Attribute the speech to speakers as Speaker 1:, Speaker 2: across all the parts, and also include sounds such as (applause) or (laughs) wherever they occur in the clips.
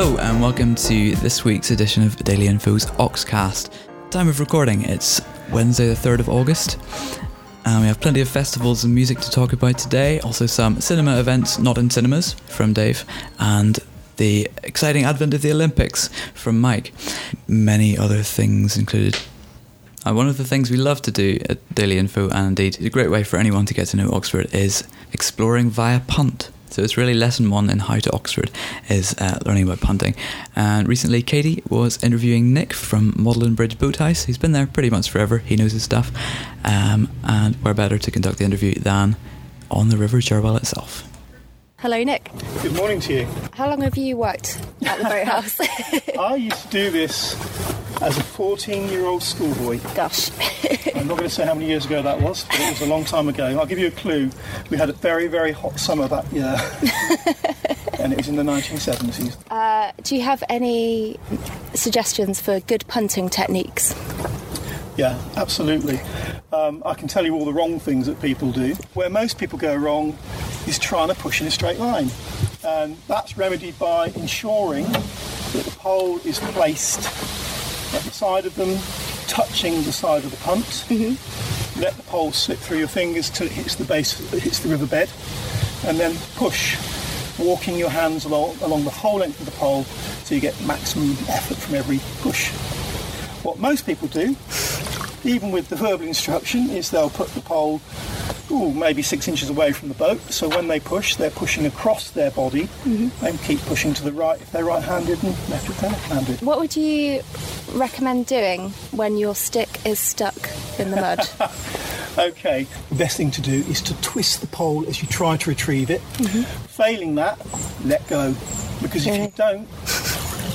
Speaker 1: Hello and welcome to this week's edition of Daily Info's Oxcast. Time of recording, it's Wednesday the 3rd of August. And we have plenty of festivals and music to talk about today, also some cinema events not in cinemas from Dave, and the exciting advent of the Olympics from Mike. Many other things included. One of the things we love to do at Daily Info, and indeed a great way for anyone to get to know Oxford, is exploring via punt. So it's really lesson one in how to Oxford is uh, learning about punting. And recently, Katie was interviewing Nick from Magdalen Bridge Boathouse. He's been there pretty much forever. He knows his stuff. Um, and where better to conduct the interview than on the River Cherwell itself.
Speaker 2: Hello, Nick.
Speaker 3: Good morning to you.
Speaker 2: How long have you worked at the (laughs) boathouse?
Speaker 3: I used to do this as a 14 year old schoolboy.
Speaker 2: Gosh. (laughs)
Speaker 3: I'm not going to say how many years ago that was, but it was a long time ago. I'll give you a clue. We had a very, very hot summer that year, (laughs) and it was in the 1970s.
Speaker 2: Uh, do you have any suggestions for good punting techniques?
Speaker 3: Yeah, absolutely. Um, I can tell you all the wrong things that people do. Where most people go wrong is trying to push in a straight line. And that's remedied by ensuring that the pole is placed at the side of them, touching the side of the punt. Mm-hmm. Let the pole slip through your fingers till it hits the base, it hits the riverbed, and then push, walking your hands along, along the whole length of the pole so you get maximum effort from every push. What most people do, even with the verbal instruction, is they'll put the pole ooh, maybe six inches away from the boat. So when they push, they're pushing across their body mm-hmm. and keep pushing to the right if they're right-handed and left if they're left-handed.
Speaker 2: What would you recommend doing when your stick is stuck in the mud? (laughs)
Speaker 3: Okay, the best thing to do is to twist the pole as you try to retrieve it. Mm-hmm. Failing that, let go. Because if you don't,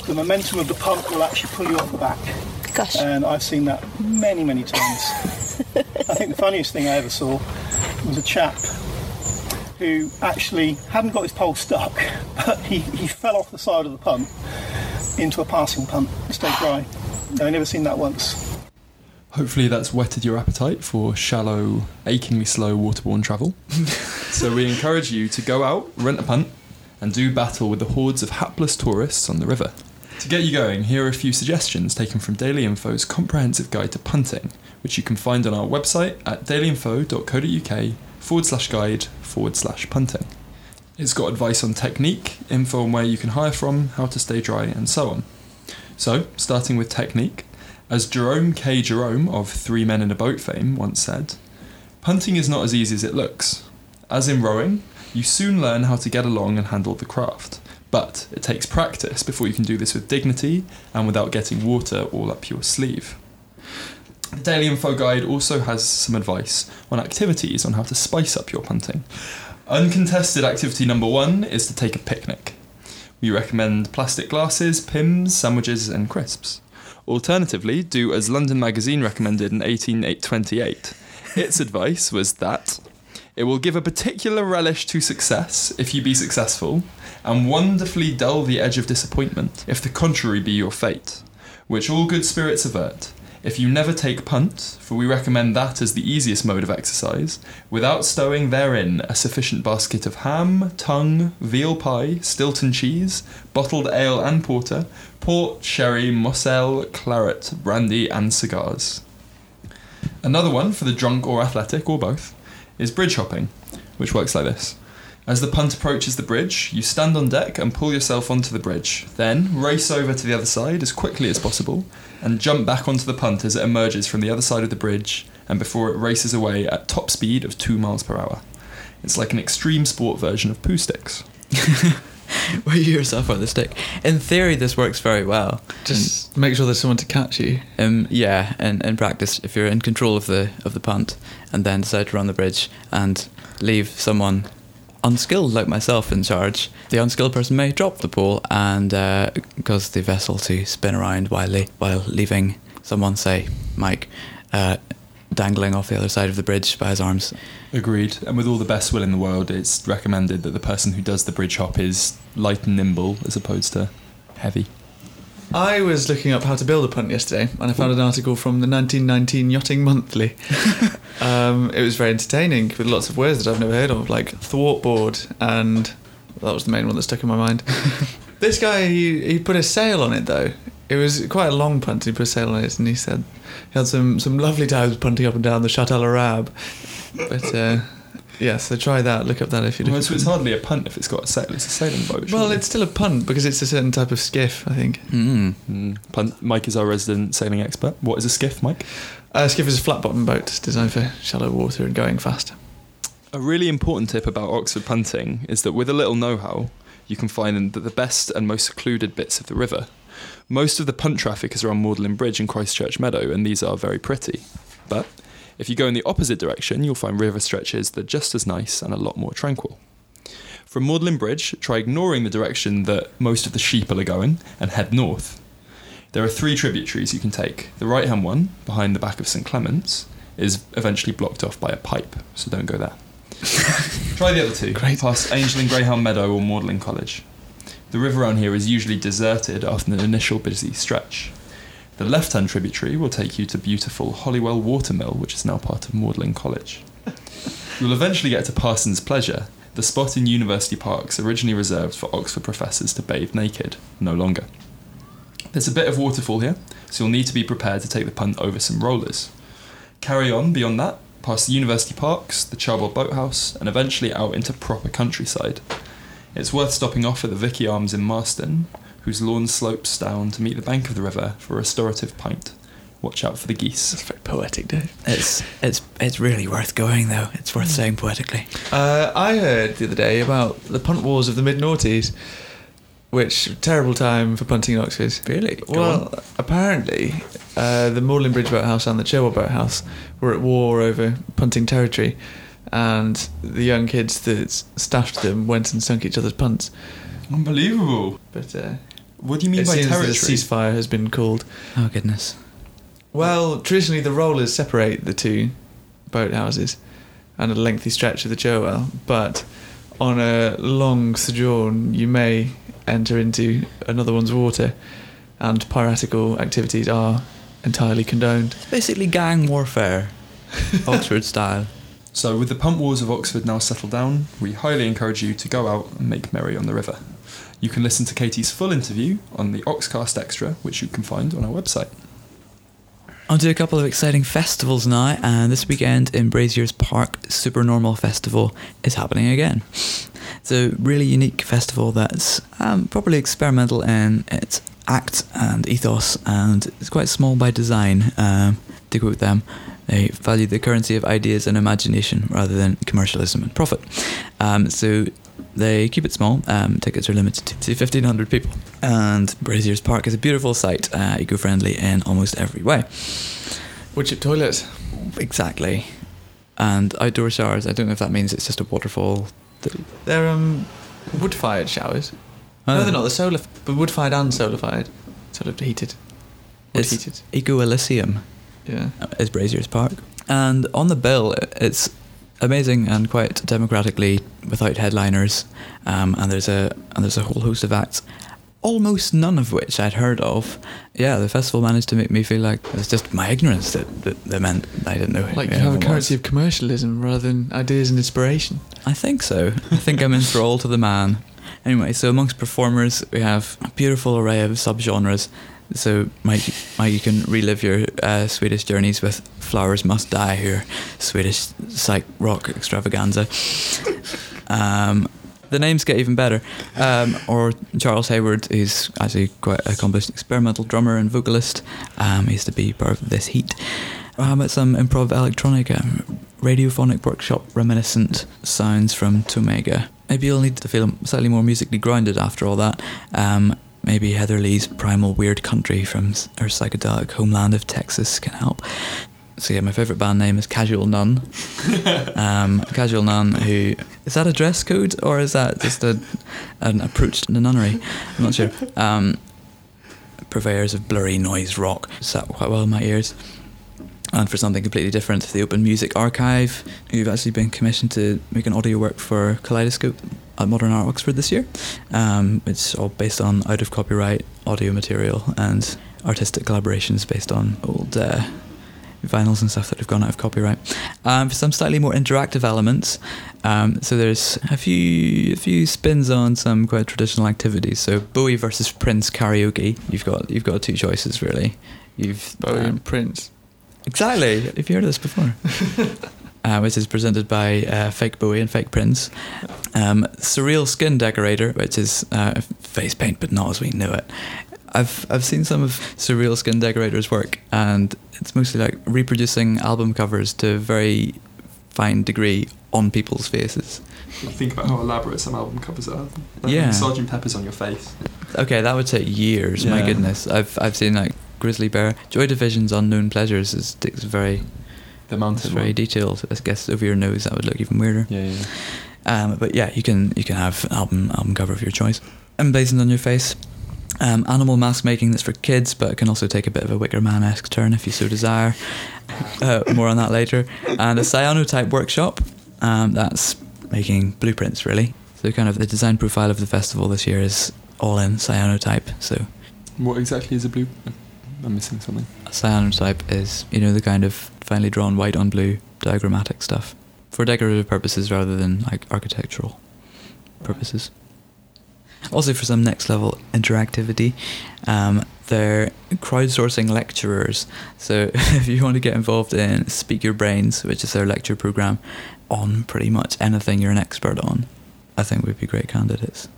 Speaker 3: the momentum of the punt will actually pull you off the back.
Speaker 2: Gosh.
Speaker 3: and I've seen that many, many times. (laughs) I think the funniest thing I ever saw was a chap who actually hadn't got his pole stuck, (laughs) but he, he fell off the side of the punt into a passing punt and stayed dry. I've never seen that once.
Speaker 4: Hopefully, that's whetted your appetite for shallow, achingly slow waterborne travel. (laughs) so, we encourage you to go out, rent a punt, and do battle with the hordes of hapless tourists on the river. To get you going, here are a few suggestions taken from Daily Info's comprehensive guide to punting, which you can find on our website at dailyinfo.co.uk forward slash guide forward slash punting. It's got advice on technique, info on where you can hire from, how to stay dry, and so on. So, starting with technique, as Jerome K. Jerome of Three Men in a Boat fame once said, punting is not as easy as it looks. As in rowing, you soon learn how to get along and handle the craft. But it takes practice before you can do this with dignity and without getting water all up your sleeve. The Daily Info Guide also has some advice on activities on how to spice up your punting. Uncontested activity number one is to take a picnic. We recommend plastic glasses, Pimm's, sandwiches, and crisps. Alternatively, do as London Magazine recommended in 1828. Its advice was that it will give a particular relish to success if you be successful, and wonderfully dull the edge of disappointment if the contrary be your fate, which all good spirits avert. If you never take punt, for we recommend that as the easiest mode of exercise, without stowing therein a sufficient basket of ham, tongue, veal pie, Stilton cheese, bottled ale and porter, port, sherry, moselle, claret, brandy, and cigars. Another one for the drunk or athletic, or both, is bridge hopping, which works like this. As the punt approaches the bridge, you stand on deck and pull yourself onto the bridge. Then race over to the other side as quickly as possible and jump back onto the punt as it emerges from the other side of the bridge and before it races away at top speed of 2 miles per hour. It's like an extreme sport version of Poohsticks. (laughs)
Speaker 1: Where you yourself on the stick. In theory, this works very well.
Speaker 5: Just make sure there's someone to catch you.
Speaker 1: Um, yeah, and in practice, if you're in control of the of the punt and then decide to run the bridge and leave someone unskilled like myself in charge, the unskilled person may drop the pole and uh, cause the vessel to spin around wildly while leaving someone, say Mike, uh, dangling off the other side of the bridge by his arms.
Speaker 4: Agreed. And with all the best will in the world, it's recommended that the person who does the bridge hop is light and nimble as opposed to heavy.
Speaker 5: I was looking up how to build a punt yesterday, and I found an article from the 1919 Yachting Monthly. (laughs) um, it was very entertaining with lots of words that I've never heard of, like thwartboard, and that was the main one that stuck in my mind. (laughs) This guy, he, he put a sail on it though. It was quite a long punt. He put a sail on it, and he said he had some some lovely times punting up and down the Shatt al-Arab. But uh, yeah, so try that. Look up that if you
Speaker 4: Well,
Speaker 5: do.
Speaker 4: so it's hardly a punt if it's got a sail. It's a sailing boat.
Speaker 5: Well,
Speaker 4: surely.
Speaker 5: it's still a punt because it's a certain type of skiff. I think.
Speaker 1: Mm.
Speaker 4: Mm. Punt. Mike is our resident sailing expert. What is a skiff, Mike?
Speaker 5: Uh, skiff is a flat bottom boat designed for shallow water and going fast.
Speaker 4: A really important tip about Oxford punting is that with a little know how, you can find that the best and most secluded bits of the river. Most of the punt traffic is around Magdalen Bridge and Christchurch Meadow, and these are very pretty. But if you go in the opposite direction, you'll find river stretches that are just as nice and a lot more tranquil. From Magdalen Bridge, try ignoring the direction that most of the sheeple are going and head north. There are three tributaries you can take. The right hand one, behind the back of St Clement's, is eventually blocked off by a pipe, so don't go there. (laughs) Try the other two.
Speaker 5: Great.
Speaker 4: Past Angel and Greyhound Meadow or Magdalen College. The river around here is usually deserted after an initial busy stretch. The left hand tributary will take you to beautiful Holywell Watermill, which is now part of Magdalen College. You'll eventually get to Parsons Pleasure, the spot in university parks originally reserved for Oxford professors to bathe naked, no longer. There's a bit of waterfall here, so you'll need to be prepared to take the punt over some rollers. Carry on beyond that, past the university parks, the Cherwell Boathouse, and eventually out into proper countryside. It's worth stopping off at the Vicky Arms in Marston, whose lawn slopes down to meet the bank of the river for a restorative pint. Watch out for the geese.
Speaker 5: That's very poetic, Dave.
Speaker 1: It's it's it's really worth going though. It's worth saying poetically.
Speaker 5: Uh, I heard the other day about the punt wars of the mid noughties, which terrible time for punting in Oxford.
Speaker 1: Really? Go
Speaker 5: well, apparently, uh, the Magdalen Bridge Boathouse and the Cherwell Boathouse were at war over punting territory, and the young kids that stashed them went and sunk each other's punts.
Speaker 4: Unbelievable.
Speaker 5: But uh,
Speaker 4: What do you mean
Speaker 5: it
Speaker 4: by
Speaker 5: seems that a
Speaker 4: territory?
Speaker 5: ceasefire has been called.
Speaker 1: Oh goodness.
Speaker 5: Well, traditionally the rollers separate the two boathouses and a lengthy stretch of the Cherwell, but on a long sojourn you may enter into another one's water, and piratical activities are entirely condoned.
Speaker 1: It's basically gang warfare, (laughs) Oxford style.
Speaker 4: So, with the punt wars of Oxford now settled down, we highly encourage you to go out and make merry on the river. You can listen to Katie's full interview on the Oxcast Extra, which you can find on our website.
Speaker 1: I'll do a couple of exciting festivals now, and this weekend in Brazier's Park, Supernormal Festival is happening again. It's a really unique festival that's um, properly experimental in its act and ethos, and it's quite small by design. Um, to quote them, they value the currency of ideas and imagination rather than commercialism and profit. Um, so they keep it small. Um, tickets are limited to 1,500 people. And Brazier's Park is a beautiful site, uh, eco friendly in almost every way.
Speaker 5: Wood chip toilets.
Speaker 1: Exactly. And outdoor showers, I don't know if that means it's just a waterfall.
Speaker 5: They're um, wood fired showers.
Speaker 1: Oh.
Speaker 5: No, they're not. They're solar, but wood fired and solar fired. Solar heated. Wood
Speaker 1: It's
Speaker 5: heated.
Speaker 1: Eco Elysium
Speaker 5: Yeah.
Speaker 1: is Brazier's Park. And on the bill, it's amazing and quite democratically without headliners. Um, and there's a and there's a whole host of acts, almost none of which I'd heard of. Yeah, the festival managed to make me feel like it was just my ignorance that, that, that meant I didn't know.
Speaker 5: Like you have a currency
Speaker 1: was.
Speaker 5: of commercialism rather than ideas and inspiration.
Speaker 1: I think so. I think I'm enthralled to the man. Anyway, so amongst performers, we have a beautiful array of subgenres. So, Mike, Mike, you can relive your uh, Swedish journeys with Flowers Must Die, your Swedish psych rock extravaganza. Um, the names get even better. Um, or Charles Hayward, who's actually quite accomplished experimental drummer and vocalist. Um, he used to be part of This Heat. How about some improv electronica, radiophonic workshop reminiscent sounds from Tomaga? Maybe you'll need to feel slightly more musically grounded after all that. Um, maybe Heather Leigh's Primal Weird Country from her psychedelic homeland of Texas can help. So yeah, my favourite band name is Casual Nun. (laughs) um, Casual Nun, who is that a dress code or is that just a an approach to the nunnery? I'm not sure. Um, purveyors of blurry noise rock sat quite well in my ears. And for something completely different, the Open Music Archive, who've actually been commissioned to make an audio work for Kaleidoscope at Modern Art Oxford this year. Um, it's all based on out of copyright audio material and artistic collaborations based on old uh, vinyls and stuff that have gone out of copyright. Um, for some slightly more interactive elements, um, so there's a few a few spins on some quite traditional activities. So Bowie versus Prince karaoke. You've got you've got two choices really. You've
Speaker 5: Bowie
Speaker 1: um,
Speaker 5: and Prince.
Speaker 1: Exactly. Have you heard of this before? (laughs) uh, which is presented by uh, Fake Bowie and Fake Prince. Um, Surreal Skin Decorator, which is uh, face paint, but not as we know it. I've I've seen some of Surreal Skin Decorator's work, and it's mostly like reproducing album covers to a very fine degree on people's faces.
Speaker 4: Think about how elaborate some album covers are. Like
Speaker 1: Yeah.
Speaker 4: Sergeant Pepper's on your face.
Speaker 1: Okay, that would take years. My goodness, I've I've seen like Grizzly Bear, Joy Division's Unknown Pleasures is very
Speaker 4: The mountain.
Speaker 1: very
Speaker 4: one.
Speaker 1: detailed. I guess over your nose that would look even weirder.
Speaker 4: Yeah, yeah.
Speaker 1: Um, but yeah, you can you can have an album album cover of your choice. Emblazoned on your face. Um, animal mask making that's for kids, but it can also take a bit of a Wicker Man esque turn if you so desire. Uh, more on that later. And a cyanotype workshop. Um, that's making blueprints really. So kind of the design profile of the festival this year is all in cyanotype. So
Speaker 4: What exactly is a blue? I'm missing something.
Speaker 1: a cyanotype is you know the kind of finely drawn white on blue diagrammatic stuff for decorative purposes rather than like architectural purposes. Also, for some next level interactivity, um, they're crowdsourcing lecturers. So, (laughs) if you want to get involved in Speak Your Brains, which is their lecture program on pretty much anything you're an expert on, I think we'd be great candidates.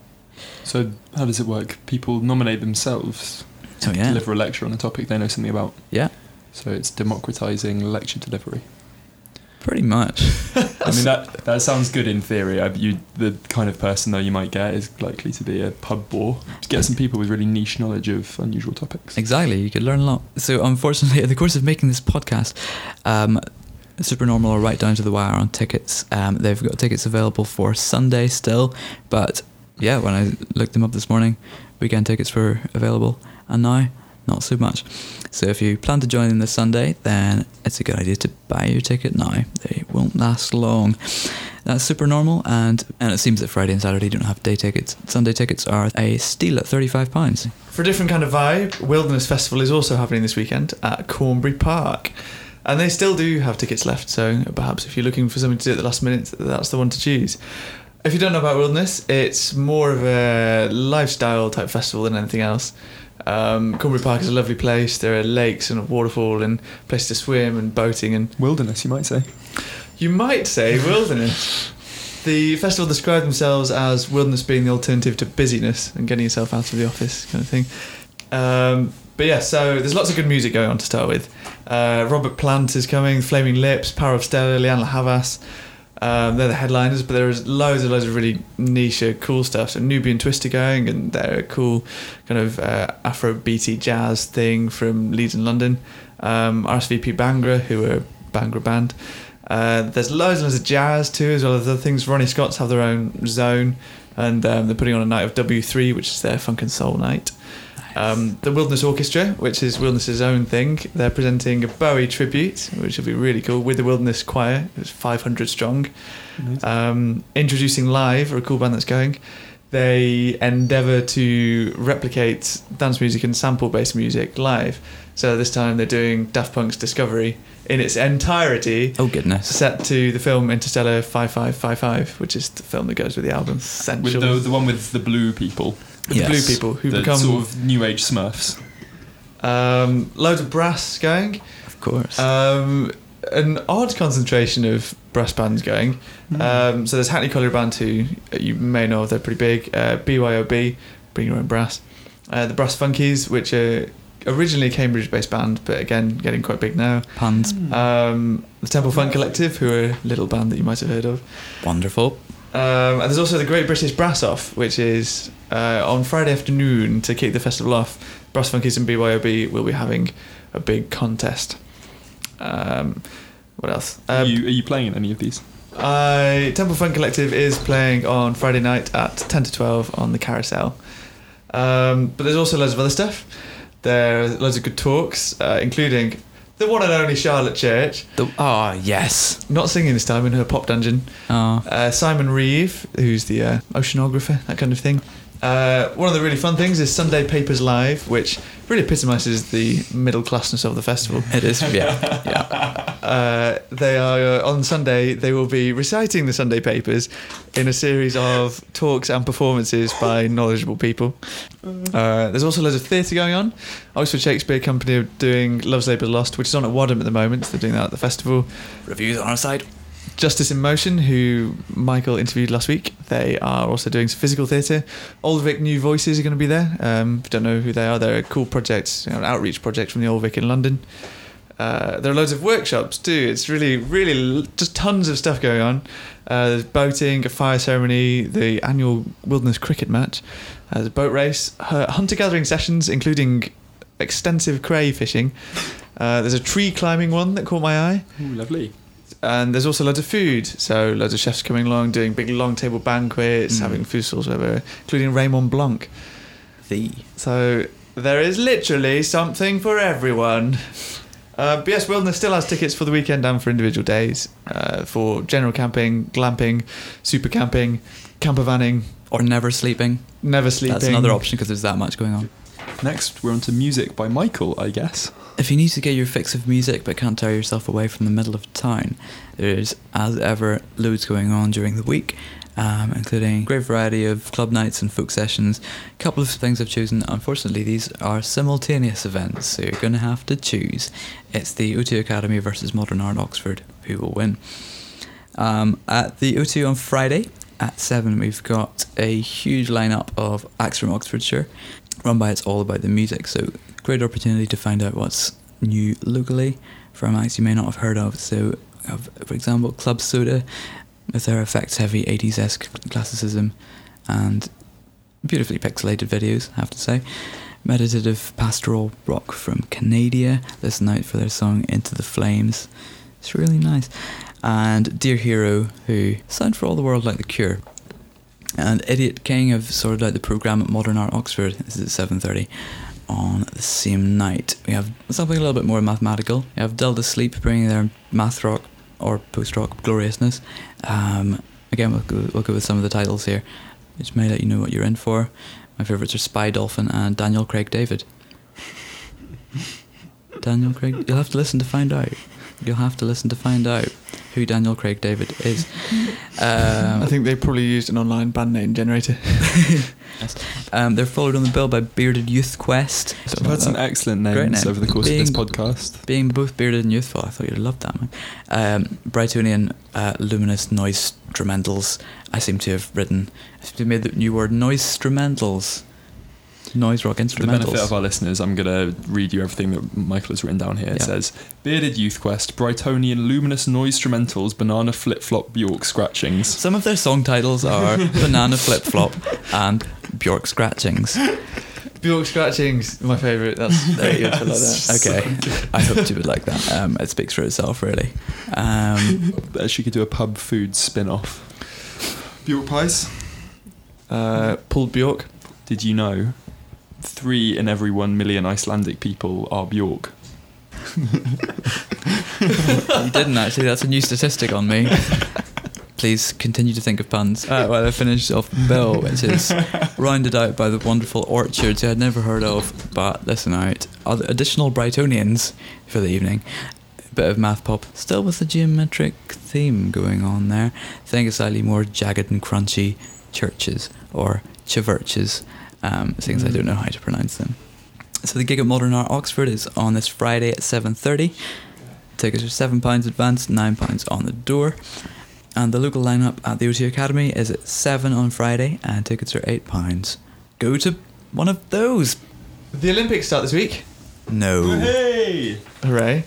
Speaker 4: So how does it work? People nominate themselves
Speaker 1: So,
Speaker 4: to
Speaker 1: yeah.
Speaker 4: deliver a lecture on a topic they know something about.
Speaker 1: Yeah,
Speaker 4: So it's democratizing lecture delivery.
Speaker 1: pretty much. (laughs)
Speaker 4: I mean that (laughs) that sounds good in theory. I, you the kind of person though you might get is likely to be a pub bore. To get some people with really niche knowledge of unusual topics.
Speaker 1: Exactly, you could learn a lot. So, unfortunately, (laughs) in the course of making this podcast, um, Supernormal are right down to the wire on tickets. Um, they've got tickets available for Sunday still, but yeah, when I looked them up this morning, weekend tickets were available, and now not so much. So, if you plan to join them this Sunday, then it's a good idea to buy your ticket now. They won't last long. That's super normal, and and it seems that Friday and Saturday don't have day tickets. Sunday tickets are a steal at thirty five pounds.
Speaker 5: For a different kind of vibe, Wilderness Festival is also happening this weekend at Cornbury Park. And they still do have tickets left, so perhaps if you're looking for something to do at the last minute, that's the one to choose. If you don't know about Wilderness, it's more of a lifestyle type festival than anything else. Um, Cornbury Park is a lovely place. There are lakes and a waterfall and place to swim and boating and
Speaker 4: Wilderness, you might say.
Speaker 5: you might say wilderness. The festival describe themselves as wilderness being the alternative to busyness and getting yourself out of the office kind of thing. Um, but yeah, so there's lots of good music going on to start with. Uh, Robert Plant is coming, Flaming Lips, Power of Stella, Lianne Havas. Um, they're the headliners, but there is loads and loads of really niche, uh, cool stuff. So Nubian Twister going, and they're a cool kind of uh, Afro beaty jazz thing from Leeds and London. Um, RSVP Bhangra, who are a Bhangra band. Uh, there's loads and loads of jazz too, as well as other things. Ronnie Scott's have their own zone, and um, they're putting on a night of W3, which is their funk and soul night. Um, the Wilderness Orchestra, which is Wilderness's own thing, they're presenting a Bowie tribute, which will be really cool, with the Wilderness Choir. It's 500 strong. Um, introducing live, are a cool band that's going. They endeavour to replicate dance music and sample-based music live. So this time they're doing Daft Punk's Discovery in its entirety,
Speaker 1: Oh goodness.
Speaker 5: set to the film Interstellar 5555, which is the film that goes with the album.
Speaker 4: With
Speaker 5: Essential.
Speaker 4: the the one with the blue people.
Speaker 5: With the blue people who
Speaker 4: the
Speaker 5: become
Speaker 4: sort of new age Smurfs.
Speaker 5: um, loads of brass going.
Speaker 1: Of course.
Speaker 5: Um, an odd concentration of brass bands going. Um, so there's Hackney Colliery Band, who you may know of, they're pretty big. Uh, BYOB, bring your own brass. Uh, the Brass Funkies, which are originally a Cambridge based band, but again, getting quite big now.
Speaker 1: Puns.
Speaker 5: Um, the Temple Funk Collective, who are a little band that you might have heard of.
Speaker 1: Wonderful.
Speaker 5: Um, and there's also the Great British Brass Off, which is uh, on Friday afternoon to kick the festival off. Brass Funkies and BYOB will be having a big contest. Um, what else?
Speaker 4: are,
Speaker 5: Um,
Speaker 4: you, are you playing in any of these?
Speaker 5: I Temple Funk Collective is playing on Friday night at 10 to 12 on the carousel. Um, but there's also loads of other stuff. There are loads of good talks, uh, including the one and only Charlotte Church,
Speaker 1: The, oh, yes.
Speaker 5: not singing this time in her pop dungeon.
Speaker 1: Oh,
Speaker 5: Uh, Simon Reeve, who's the uh, oceanographer, that kind of thing. Uh, one of the really fun things is Sunday Papers Live, which really epitomises the middle classness of the festival.
Speaker 1: It is, yeah, yeah. (laughs)
Speaker 5: Uh, they are uh, on Sunday. They will be reciting the Sunday papers in a series of talks and performances by knowledgeable people. Uh, there's also loads of theatre going on. Oxford Shakespeare Company are doing Love's Labour Lost, which is on at Wadham at the moment. They're doing that at the festival.
Speaker 1: Reviews on our side.
Speaker 5: Justice in Motion, who Michael interviewed last week, they are also doing some physical theatre. Old Vic New Voices are going to be there. Um, don't know who they are, they're a cool project, you know, an outreach project from the Old Vic in London. Uh, there are loads of workshops too. It's really, really just tons of stuff going on. Uh, there's boating, a fire ceremony, the annual wilderness cricket match, uh, there's a boat race, hunter gathering sessions, including extensive cray fishing. Uh, there's a tree climbing one that caught my eye
Speaker 4: Ooh, lovely.
Speaker 5: And there's also loads of food. So loads of chefs coming along, doing big long table banquets,
Speaker 1: Mm.
Speaker 5: having food stalls over, including Raymond Blanc.
Speaker 1: The
Speaker 5: So there is literally something for everyone. Uh, but yes, Wilderness still has tickets for the weekend and for individual days uh, for general camping, glamping, super camping, camper vanning,
Speaker 1: or never sleeping.
Speaker 5: never sleeping.
Speaker 1: That's another option because there's that much going on.
Speaker 4: Next, we're on to music by Michael, I guess.
Speaker 1: If you need to get your fix of music but can't tear yourself away from the middle of town, there's, as ever, loads going on during the week, um, including a great variety of club nights and folk sessions. A couple of things I've chosen. Unfortunately, these are simultaneous events, so you're going to have to choose. It's the O2 Academy versus Modern Art Oxford. Who will win? Um, at the O2 on Friday at 7, we've got a huge lineup of acts from Oxfordshire, run by It's All About the Music. So, great opportunity to find out what's new locally from acts you may not have heard of. So, for example, Club Soda with their effects heavy 80s esque classicism and beautifully pixelated videos, I have to say. Meditative pastoral rock from Canada. Listen out for their song Into the Flames. It's really nice. And Dear Hero, who sound for all the world like The Cure. And Idiot King have sorted out the programme at Modern Art Oxford. This is at 7.30 on the same night. We have something a little bit more mathematical. We have Delta Sleep bringing their math rock or post rock gloriousness. Um, again, we'll go, we'll go with some of the titles here, which may let you know what you're in for. My favourites are Spy Dolphin and Daniel Craig David. (laughs) Daniel Craig, you'll have to listen to find out. You'll have to listen to find out who Daniel Craig David is. (laughs) Um,
Speaker 5: I think they probably used an online band name generator. (laughs)
Speaker 1: um, they're followed on the bill by Bearded Youth Quest.
Speaker 4: So I've had some excellent
Speaker 1: Great
Speaker 4: names
Speaker 1: name.
Speaker 4: over the course
Speaker 1: Being-
Speaker 4: of this podcast.
Speaker 1: Being both bearded and youthful, I thought you'd love that, man. Um, Brightonian uh, luminous noise instrumentals. I seem to have written, I seem to have made the new word noise instrumentals. Noise rock instrumentals.
Speaker 4: For the benefit of our listeners, I'm going to read you everything that Michael has written down here. It
Speaker 1: Yeah.
Speaker 4: says Bearded Youth Quest, Brightonian Luminous Noise Instrumentals, Banana Flip Flop Bjork Scratchings.
Speaker 1: Some of their song titles are (laughs) Banana Flip Flop and Bjork Scratchings.
Speaker 5: Bjork Scratchings, my favourite. That's very good. I like that. (laughs)
Speaker 1: Okay, I hoped you would like that. Um, it speaks for itself, really. Um,
Speaker 4: She could do a pub food spin off. Bjork Pies.
Speaker 5: Uh, pulled Bjork.
Speaker 4: Did you know three in every one million Icelandic people are Bjork?
Speaker 1: you didn't actually. That's a new statistic on me. Please continue to think of puns. Uh, well, I finished off Bill, which is rounded out by the wonderful Orchards, who I'd never heard of, but listen out. Other additional Brightonians for the evening. Bit of math pop, still with the geometric theme going on there. Think it's slightly more jagged and crunchy churches or chiverches, um, since I don't know how to pronounce them. So the gig at Modern Art Oxford is on this Friday at 7.30. Tickets are seven pounds advance, nine pounds on the door. And the local lineup at the O2 Academy is at seven on Friday, and tickets are eight pounds. Go to one of those.
Speaker 5: The Olympics start this week.
Speaker 1: No.
Speaker 4: Hey!
Speaker 5: Hooray.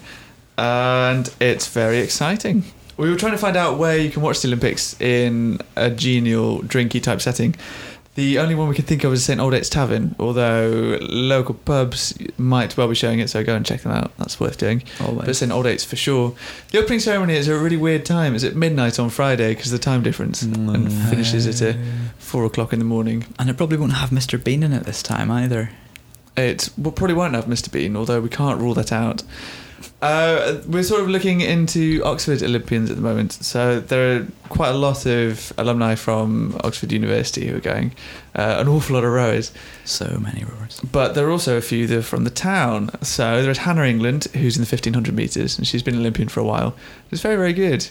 Speaker 5: And it's very exciting. We were trying to find out where you can watch the Olympics in a genial, drinky type setting. The only one we could think of is St. Aldate's Tavern, although local pubs might well be showing it, so go and check them out. That's worth doing.
Speaker 1: Always.
Speaker 5: But St. Aldate's for sure. The opening ceremony is a really weird time. It's at midnight on Friday because of the time difference and finishes at uh, four o'clock in the morning.
Speaker 1: And it probably won't have Mr. Bean in it this time either.
Speaker 5: It well, probably won't have Mr. Bean, although we can't rule that out. Uh, we're sort of looking into Oxford Olympians at the moment, so there are quite a lot of alumni from Oxford University who are going, uh, an awful lot of rowers,
Speaker 1: So many rowers.
Speaker 5: but there are also a few that are from the town. So there's Hannah England, who's in the 1500 metres, and she's been Olympian for a while. She's very, very good.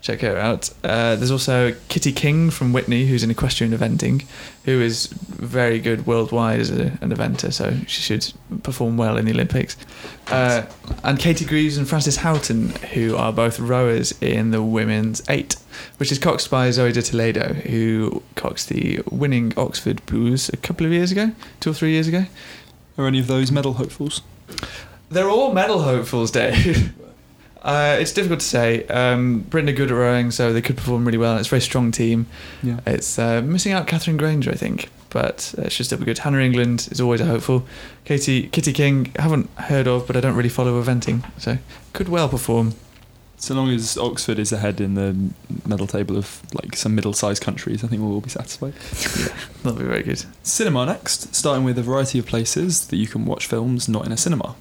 Speaker 5: Check her out. Uh, there's also Kitty King from Witney, who's in equestrian eventing, who is very good worldwide as a, an eventer, so she should perform well in the Olympics. Uh, and Katie Greaves and Frances Houghton, who are both rowers in the women's eight, which is coxed by Zoe de Toledo, who coxed the winning Oxford Blues a couple of years ago, two or three years ago.
Speaker 4: Are any of those medal hopefuls?
Speaker 5: They're all medal hopefuls, Dave. (laughs) Uh, it's difficult to say. Um, Britain are good at rowing, so they could perform really well. It's a very strong team.
Speaker 4: Yeah.
Speaker 5: It's uh, missing out Katherine Grainger, I think, but uh, it should still be good. Hannah England is always a hopeful. Katie Kitty King, I haven't heard of, but I don't really follow eventing, so could well perform.
Speaker 4: So long as Oxford is ahead in the medal table of like some middle-sized countries, I think we'll all be satisfied. (laughs)
Speaker 5: That'll be very good.
Speaker 4: Cinema next, starting with a variety of places that you can watch films not in a cinema.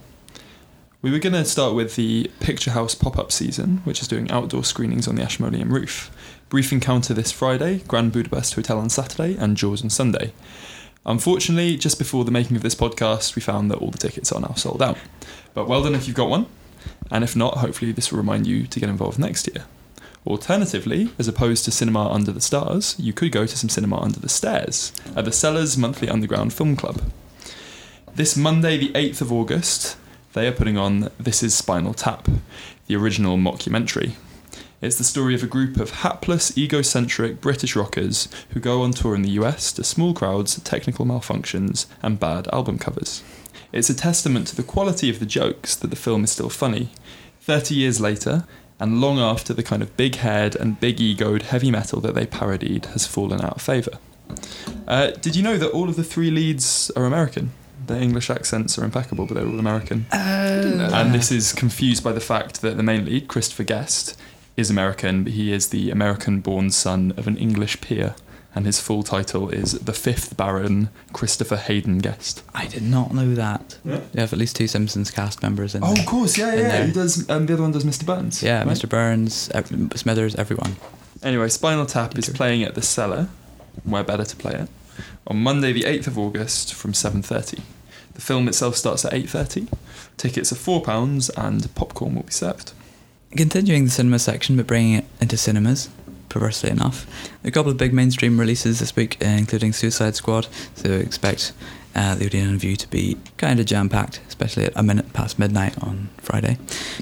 Speaker 4: We were going to start with the Picture House pop up season, which is doing outdoor screenings on the Ashmolean roof. Brief Encounter this Friday, Grand Budapest Hotel on Saturday, and Jaws on Sunday. Unfortunately, just before the making of this podcast, we found that all the tickets are now sold out. But well done if you've got one, and if not, hopefully this will remind you to get involved next year. Alternatively, as opposed to cinema under the stars, you could go to some cinema under the stairs at the Cellar's Monthly Underground Film Club. This Monday, the 8th of August, they are putting on This Is Spinal Tap, the original mockumentary. It's the story of a group of hapless, egocentric British rockers who go on tour in the US to small crowds, technical malfunctions, and bad album covers. It's a testament to the quality of the jokes that the film is still funny. 30 years later, and long after the kind of big haired and big egoed heavy metal that they parodied has fallen out of favour. Uh, did you know that all of the three leads are American? Their English accents are impeccable, but they're all American. And this is confused by the fact that the main lead, Christopher Guest, is American, but he is the American born son of an English peer, and his full title is the fifth Baron Christopher Haden-Guest.
Speaker 1: I did not know that.
Speaker 4: Yeah.
Speaker 1: They have at least two Simpsons cast members in
Speaker 4: Oh,
Speaker 1: there.
Speaker 4: of course, yeah,
Speaker 1: In
Speaker 4: yeah.
Speaker 1: there.
Speaker 4: He does. Um, the other one does Mr. Burns.
Speaker 1: Yeah,
Speaker 4: right?
Speaker 1: Mr. Burns, ev- Smithers, everyone.
Speaker 4: Anyway, Spinal Tap is playing at the Cellar, where better to play it, on Monday the 8th of August from 7.30. The film itself starts at 8.30. Tickets are £4 and popcorn will be served.
Speaker 1: Continuing the cinema section, but bringing it into cinemas, perversely enough. A couple of big mainstream releases this week, uh, including Suicide Squad, so expect uh, the Odeon Vue to be kind of jam packed, especially at a minute past midnight on Friday.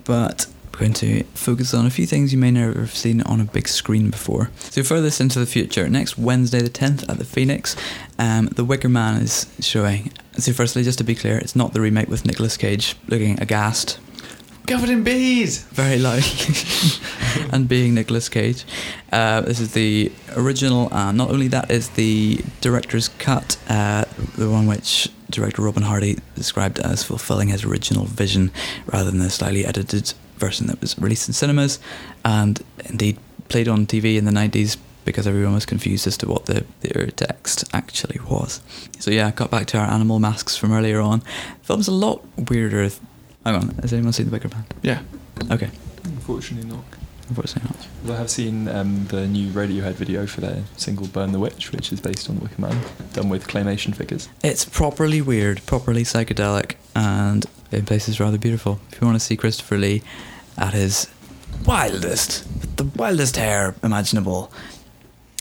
Speaker 1: But going to focus on a few things you may never have seen on a big screen before. So, furthest into the future, next Wednesday the 10th at the Phoenix, um, The Wicker Man is showing. So, firstly, just to be clear, it's not the remake with Nicolas Cage looking aghast
Speaker 5: Covered in bees.
Speaker 1: very loud (laughs) and being Nicolas Cage. Uh, this is the original, and not only that is the director's cut, uh, the one which director Robin Hardy described as fulfilling his original vision rather than the slightly edited version that was released in cinemas and indeed played on TV in the 90s because everyone was confused as to what the, the text actually was. So yeah, cut back to our animal masks from earlier on. The film's a lot weirder. Hang on, has anyone seen The Wicker Man?
Speaker 5: Yeah.
Speaker 1: Okay,
Speaker 4: Unfortunately not.
Speaker 1: Not.
Speaker 4: Although I have seen um, the new Radiohead video for their single Burn the Witch, which is based on The Wicker Man, done with claymation figures.
Speaker 1: It's properly weird, properly psychedelic, and in places rather beautiful. If you want to see Christopher Lee at his wildest, the wildest hair imaginable.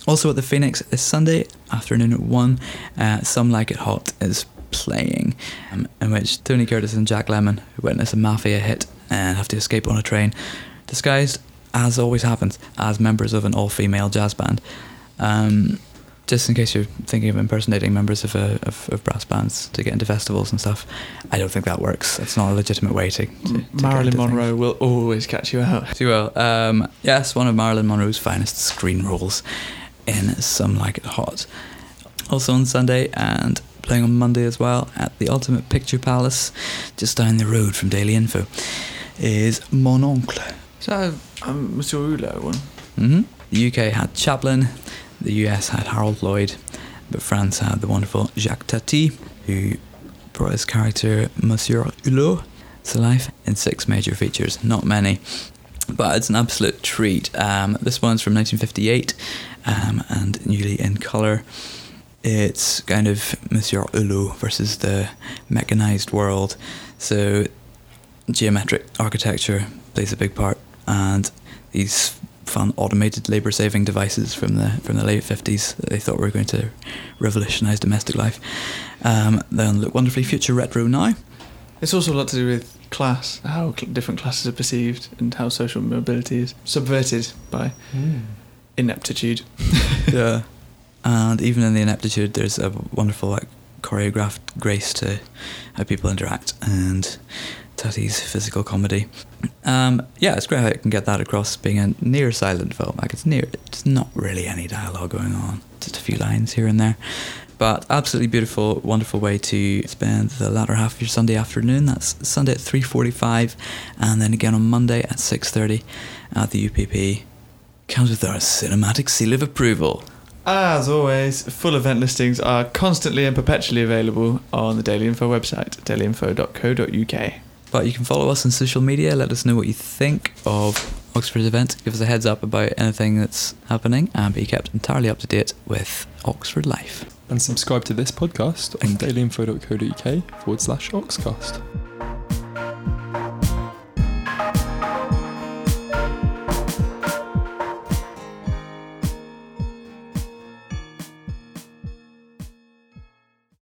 Speaker 1: Also at the Phoenix this Sunday afternoon at 1, uh, Some Like It Hot is playing, um, in which Tony Curtis and Jack Lemmon witness a mafia hit and have to escape on a train, disguised, as always happens, as members of an all female jazz band. Um, just in case you're thinking of impersonating members of, a, of, of brass bands to get into festivals and stuff, I don't think that works. That's not a legitimate way to. to, to
Speaker 5: Marilyn Monroe
Speaker 1: things.
Speaker 5: will always catch you out.
Speaker 1: She will. Um, yes, one of Marilyn Monroe's finest screen roles in Some Like It Hot. Also on Sunday and playing on Monday as well at the Ultimate Picture Palace, just down the road from Daily Info, is Mon Oncle.
Speaker 5: A um, Monsieur Hulot one?
Speaker 1: hmm The UK had Chaplin, the US had Harold Lloyd, but France had the wonderful Jacques Tati, who brought his character Monsieur Hulot to life in six major features, not many. But it's an absolute treat. Um, this one's from 1958 um, and newly in colour. It's kind of Monsieur Hulot versus the mechanized world. So, geometric architecture plays a big part, and these fun automated labor saving devices from the from the late 50s that they thought were going to revolutionize domestic life. Um, they look wonderfully future retro now.
Speaker 5: It's also a lot to do with class, how cl- different classes are perceived, and how social mobility is subverted by ineptitude. (laughs) (laughs)
Speaker 1: yeah. And even in the ineptitude, there's a wonderful like choreographed grace to how people interact and Tati's physical comedy. Um, yeah, it's great how it can get that across being a near silent film. Like it's near, it's not really any dialogue going on, just a few lines here and there. But absolutely beautiful, wonderful way to spend the latter half of your Sunday afternoon. That's Sunday at three forty-five, and then again on Monday at six thirty at the UPP. Comes with our cinematic seal of approval.
Speaker 5: As always, full event listings are constantly and perpetually available on the Daily Info website, dailyinfo.co.uk.
Speaker 1: But you can follow us on social media. Let us know what you think of Oxford's event. Give us a heads up about anything that's happening and be kept entirely up to date with Oxford life.
Speaker 4: And subscribe to this podcast on dailyinfo.co.uk forward slash Oxcast.